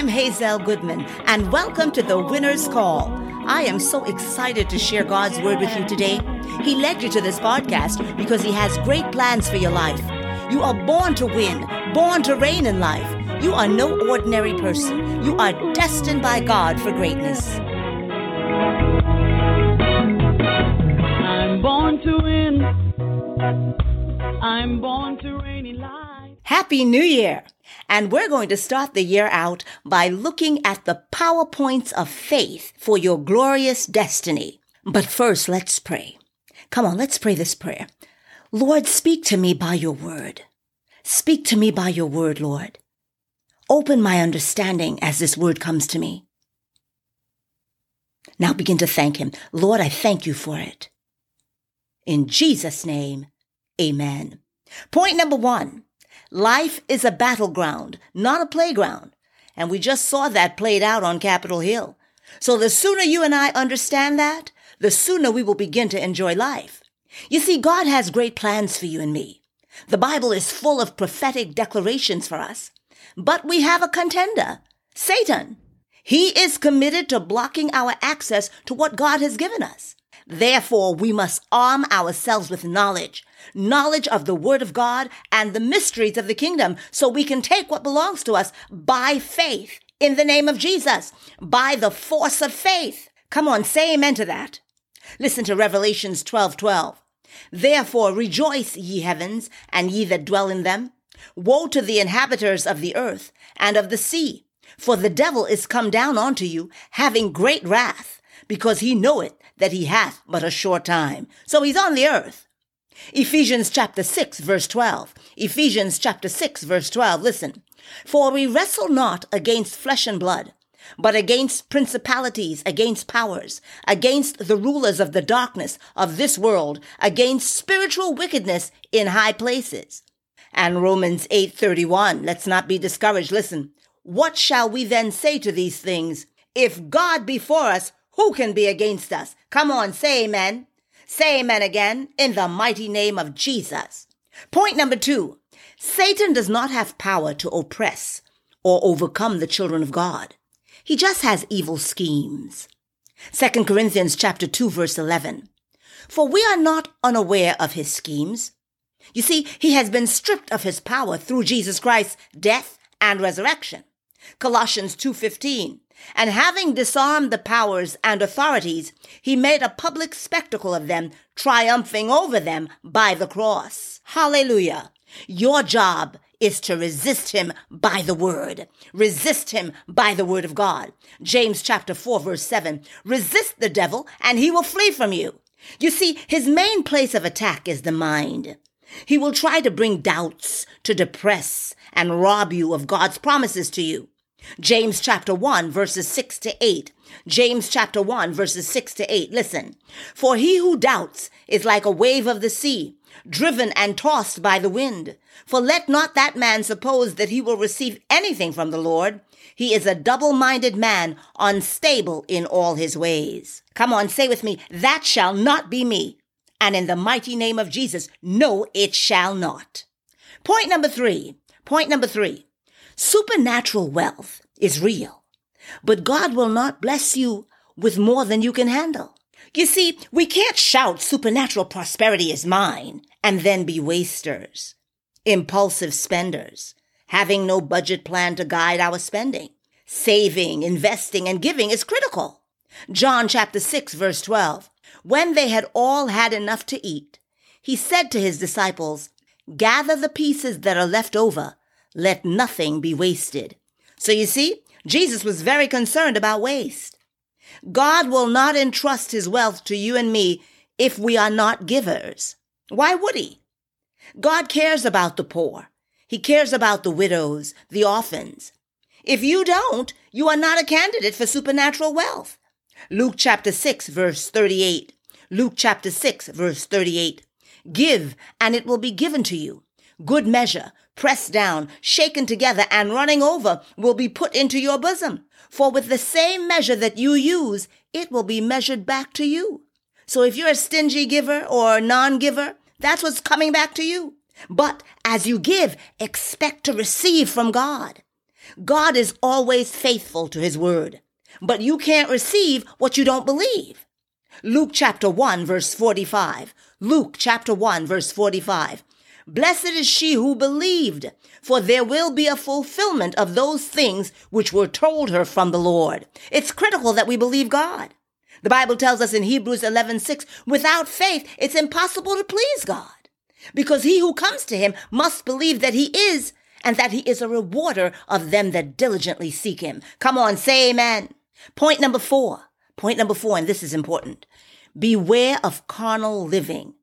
I'm Hazel Goodman, and welcome to the Winner's Call. I am so excited to share God's word with you today. He led you to this podcast because He has great plans for your life. You are born to win, born to reign in life. You are no ordinary person. You are destined by God for greatness. I'm born to win. I'm born to reign in life. Happy New Year! And we're going to start the year out by looking at the PowerPoints of faith for your glorious destiny. But first, let's pray. Come on, let's pray this prayer. Lord, speak to me by your word. Speak to me by your word, Lord. Open my understanding as this word comes to me. Now begin to thank him. Lord, I thank you for it. In Jesus' name, amen. Point number one. Life is a battleground, not a playground. And we just saw that played out on Capitol Hill. So the sooner you and I understand that, the sooner we will begin to enjoy life. You see, God has great plans for you and me. The Bible is full of prophetic declarations for us. But we have a contender, Satan. He is committed to blocking our access to what God has given us. Therefore, we must arm ourselves with knowledge, knowledge of the Word of God and the mysteries of the kingdom, so we can take what belongs to us by faith in the name of Jesus, by the force of faith. Come on, say amen to that. Listen to Revelations 12 12. Therefore rejoice, ye heavens, and ye that dwell in them. Woe to the inhabitants of the earth and of the sea, for the devil is come down unto you, having great wrath, because he knoweth that he hath but a short time. So he's on the earth. Ephesians chapter 6 verse 12. Ephesians chapter 6 verse 12. Listen. For we wrestle not against flesh and blood, but against principalities, against powers, against the rulers of the darkness of this world, against spiritual wickedness in high places. And Romans 8:31. Let's not be discouraged. Listen. What shall we then say to these things? If God be for us, who can be against us? Come on, say amen. Say amen again in the mighty name of Jesus. Point number two. Satan does not have power to oppress or overcome the children of God. He just has evil schemes. 2 Corinthians chapter 2 verse 11. For we are not unaware of his schemes. You see, he has been stripped of his power through Jesus Christ's death and resurrection. Colossians 2:15. And having disarmed the powers and authorities, he made a public spectacle of them, triumphing over them by the cross. Hallelujah. Your job is to resist him by the word. Resist him by the word of God. James chapter 4 verse 7. Resist the devil and he will flee from you. You see, his main place of attack is the mind. He will try to bring doubts, to depress, and rob you of God's promises to you. James chapter 1 verses 6 to 8. James chapter 1 verses 6 to 8. Listen. For he who doubts is like a wave of the sea, driven and tossed by the wind. For let not that man suppose that he will receive anything from the Lord. He is a double-minded man, unstable in all his ways. Come on, say with me, that shall not be me. And in the mighty name of Jesus, no, it shall not. Point number three. Point number three. Supernatural wealth is real, but God will not bless you with more than you can handle. You see, we can't shout supernatural prosperity is mine and then be wasters, impulsive spenders, having no budget plan to guide our spending. Saving, investing, and giving is critical. John chapter 6 verse 12. When they had all had enough to eat, he said to his disciples, Gather the pieces that are left over let nothing be wasted. So you see, Jesus was very concerned about waste. God will not entrust his wealth to you and me if we are not givers. Why would he? God cares about the poor. He cares about the widows, the orphans. If you don't, you are not a candidate for supernatural wealth. Luke chapter 6 verse 38. Luke chapter 6 verse 38. Give and it will be given to you good measure, pressed down, shaken together, and running over, will be put into your bosom. For with the same measure that you use, it will be measured back to you. So if you're a stingy giver or a non-giver, that's what's coming back to you. But as you give, expect to receive from God. God is always faithful to his word, but you can't receive what you don't believe. Luke chapter 1 verse 45. Luke chapter 1 verse 45. Blessed is she who believed, for there will be a fulfillment of those things which were told her from the Lord. It's critical that we believe God. The Bible tells us in Hebrews 11:6, without faith it's impossible to please God. Because he who comes to him must believe that he is and that he is a rewarder of them that diligently seek him. Come on, say amen. Point number 4. Point number 4 and this is important. Beware of carnal living.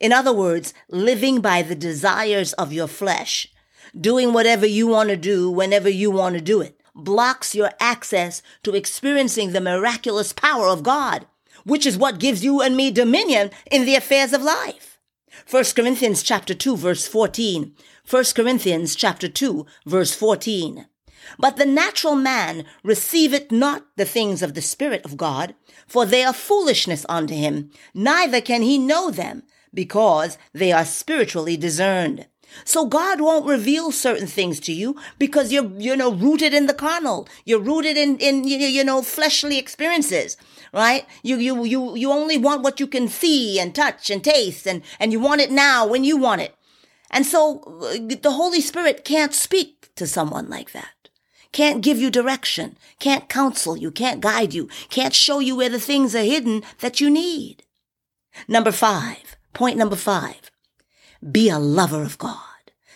In other words, living by the desires of your flesh, doing whatever you want to do whenever you want to do it, blocks your access to experiencing the miraculous power of God, which is what gives you and me dominion in the affairs of life. 1 Corinthians chapter 2 verse 14. 1 Corinthians chapter 2 verse 14. But the natural man receiveth not the things of the Spirit of God, for they are foolishness unto him, neither can he know them, because they are spiritually discerned. So God won't reveal certain things to you because you're, you know, rooted in the carnal. You're rooted in, in, you know, fleshly experiences, right? You, you, you, you only want what you can see and touch and taste and, and you want it now when you want it. And so uh, the Holy Spirit can't speak to someone like that. Can't give you direction, can't counsel you, can't guide you, can't show you where the things are hidden that you need. Number five, Point number five. Be a lover of God.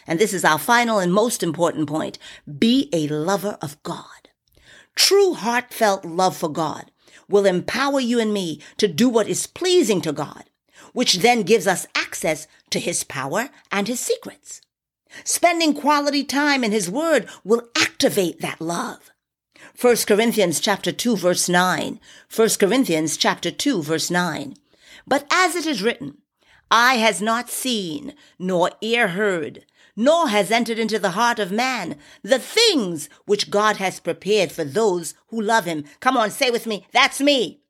And this is our final and most important point. Be a lover of God. True heartfelt love for God will empower you and me to do what is pleasing to God, which then gives us access to his power and his secrets. Spending quality time in his word will activate that love. 1 Corinthians chapter 2 verse 9. 1 Corinthians chapter 2 verse 9. But as it is written, eye has not seen, nor ear heard, nor has entered into the heart of man the things which God has prepared for those who love him. Come on, say with me, that's me.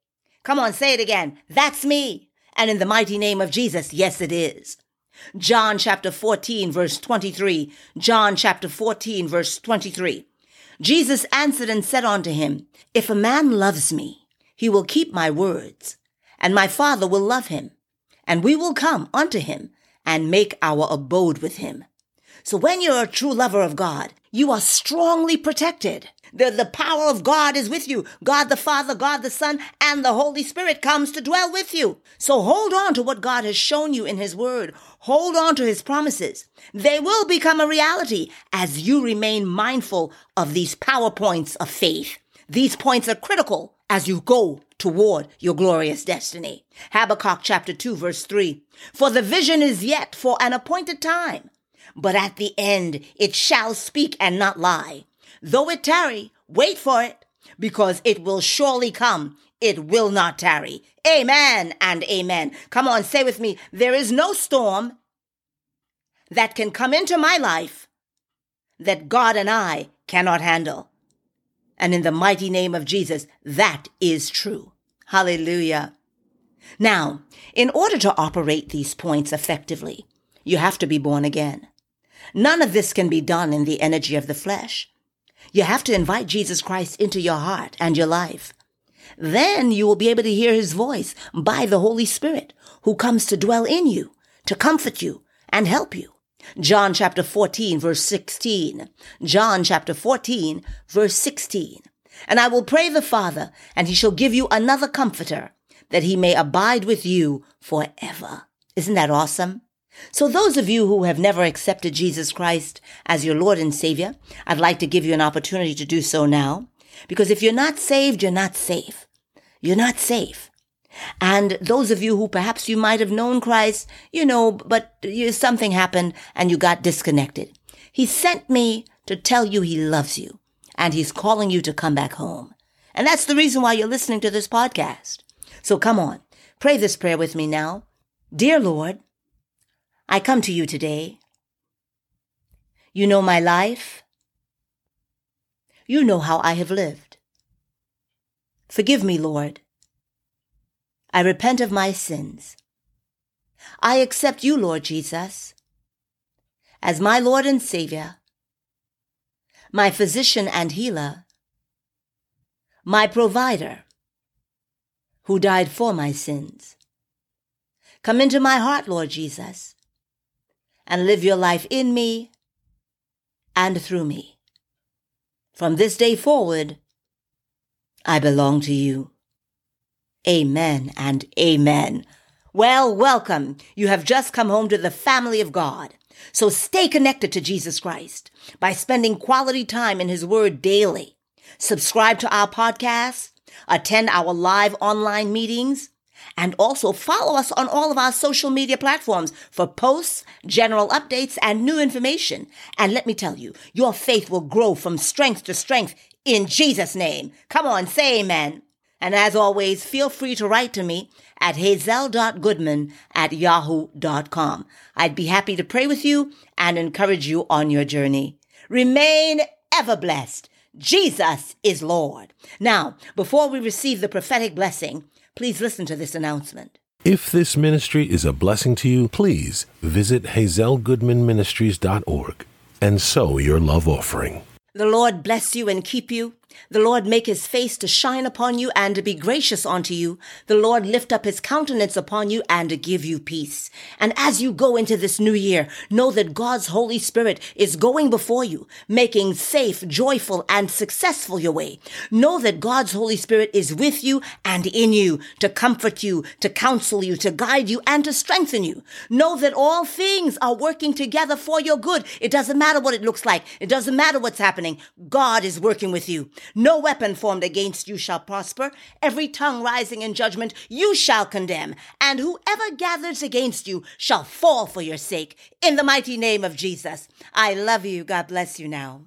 Come on, say it again, that's me. And in the mighty name of Jesus, yes, it is. John chapter 14, verse 23. John chapter 14, verse 23. Jesus answered and said unto him, If a man loves me, he will keep my words, and my Father will love him, and we will come unto him and make our abode with him. So when you're a true lover of God, you are strongly protected. The, the power of God is with you. God the Father, God the Son, and the Holy Spirit comes to dwell with you. So hold on to what God has shown you in His Word. Hold on to His promises. They will become a reality as you remain mindful of these power points of faith. These points are critical as you go toward your glorious destiny. Habakkuk chapter 2 verse 3. For the vision is yet for an appointed time, but at the end it shall speak and not lie. Though it tarry, wait for it, because it will surely come. It will not tarry. Amen and amen. Come on, say with me, there is no storm that can come into my life that God and I cannot handle. And in the mighty name of Jesus, that is true. Hallelujah. Now, in order to operate these points effectively, you have to be born again. None of this can be done in the energy of the flesh. You have to invite Jesus Christ into your heart and your life. Then you will be able to hear his voice by the Holy Spirit who comes to dwell in you, to comfort you and help you. John chapter 14 verse 16. John chapter 14 verse 16. And I will pray the Father, and he shall give you another comforter, that he may abide with you forever. Isn't that awesome? So those of you who have never accepted Jesus Christ as your Lord and Savior, I'd like to give you an opportunity to do so now. Because if you're not saved, you're not safe. You're not safe. And those of you who perhaps you might have known Christ, you know, but you, something happened and you got disconnected. He sent me to tell you he loves you and he's calling you to come back home. And that's the reason why you're listening to this podcast. So come on, pray this prayer with me now. Dear Lord, I come to you today. You know my life. You know how I have lived. Forgive me, Lord. I repent of my sins. I accept you, Lord Jesus, as my Lord and Savior. my physician and healer, my provider, who died for my sins. Come into my heart, Lord Jesus, and live your life in me and through me. From this day forward, I belong to you. Amen and amen. Well, welcome. You have just come home to the family of God. So stay connected to Jesus Christ by spending quality time in His Word daily. Subscribe to our podcast, attend our live online meetings, and also follow us on all of our social media platforms for posts, general updates, and new information. And let me tell you, your faith will grow from strength to strength in Jesus' name. Come on, say amen. And as always, feel free to write to me at hazel.goodman at yahoo.com. I'd be happy to pray with you and encourage you on your journey. Remain ever blessed. Jesus is Lord. Now, before we receive the prophetic blessing, please listen to this announcement. If this ministry is a blessing to you, please visit hazelgoodmanministries.org and sow your love offering. The Lord bless you and keep you. The Lord make his face to shine upon you and be gracious unto you. The Lord lift up his countenance upon you and give you peace. And as you go into this new year, know that God's Holy Spirit is going before you, making safe, joyful, and successful your way. Know that God's Holy Spirit is with you and in you to comfort you, to counsel you, to guide you, and to strengthen you. Know that all things are working together for your good. It doesn't matter what it looks like. It doesn't matter what's happening. God is working with you. No weapon formed against you shall prosper. Every tongue rising in judgment you shall condemn. And whoever gathers against you shall fall for your sake. In the mighty name of Jesus. I love you. God bless you now.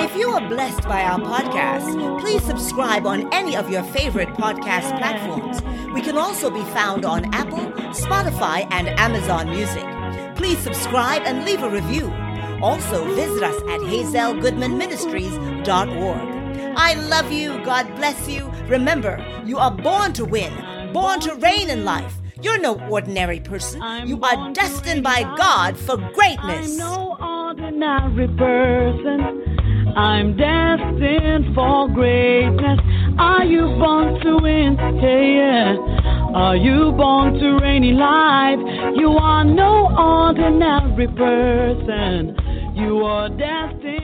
If you are blessed by our podcast, please subscribe on any of your favorite podcast platforms. We can also be found on Apple, Spotify, and Amazon Music. Please subscribe and leave a review. Also, visit us at hazelgoodmanministries.org. I love you. God bless you. Remember, you are born to win, born to reign in life. You're no ordinary person. You are destined by God for greatness. I'm no ordinary person. I'm destined for greatness. Are you born to win? Yeah, yeah. Are you born to in life? You are no ordinary person. You are destined.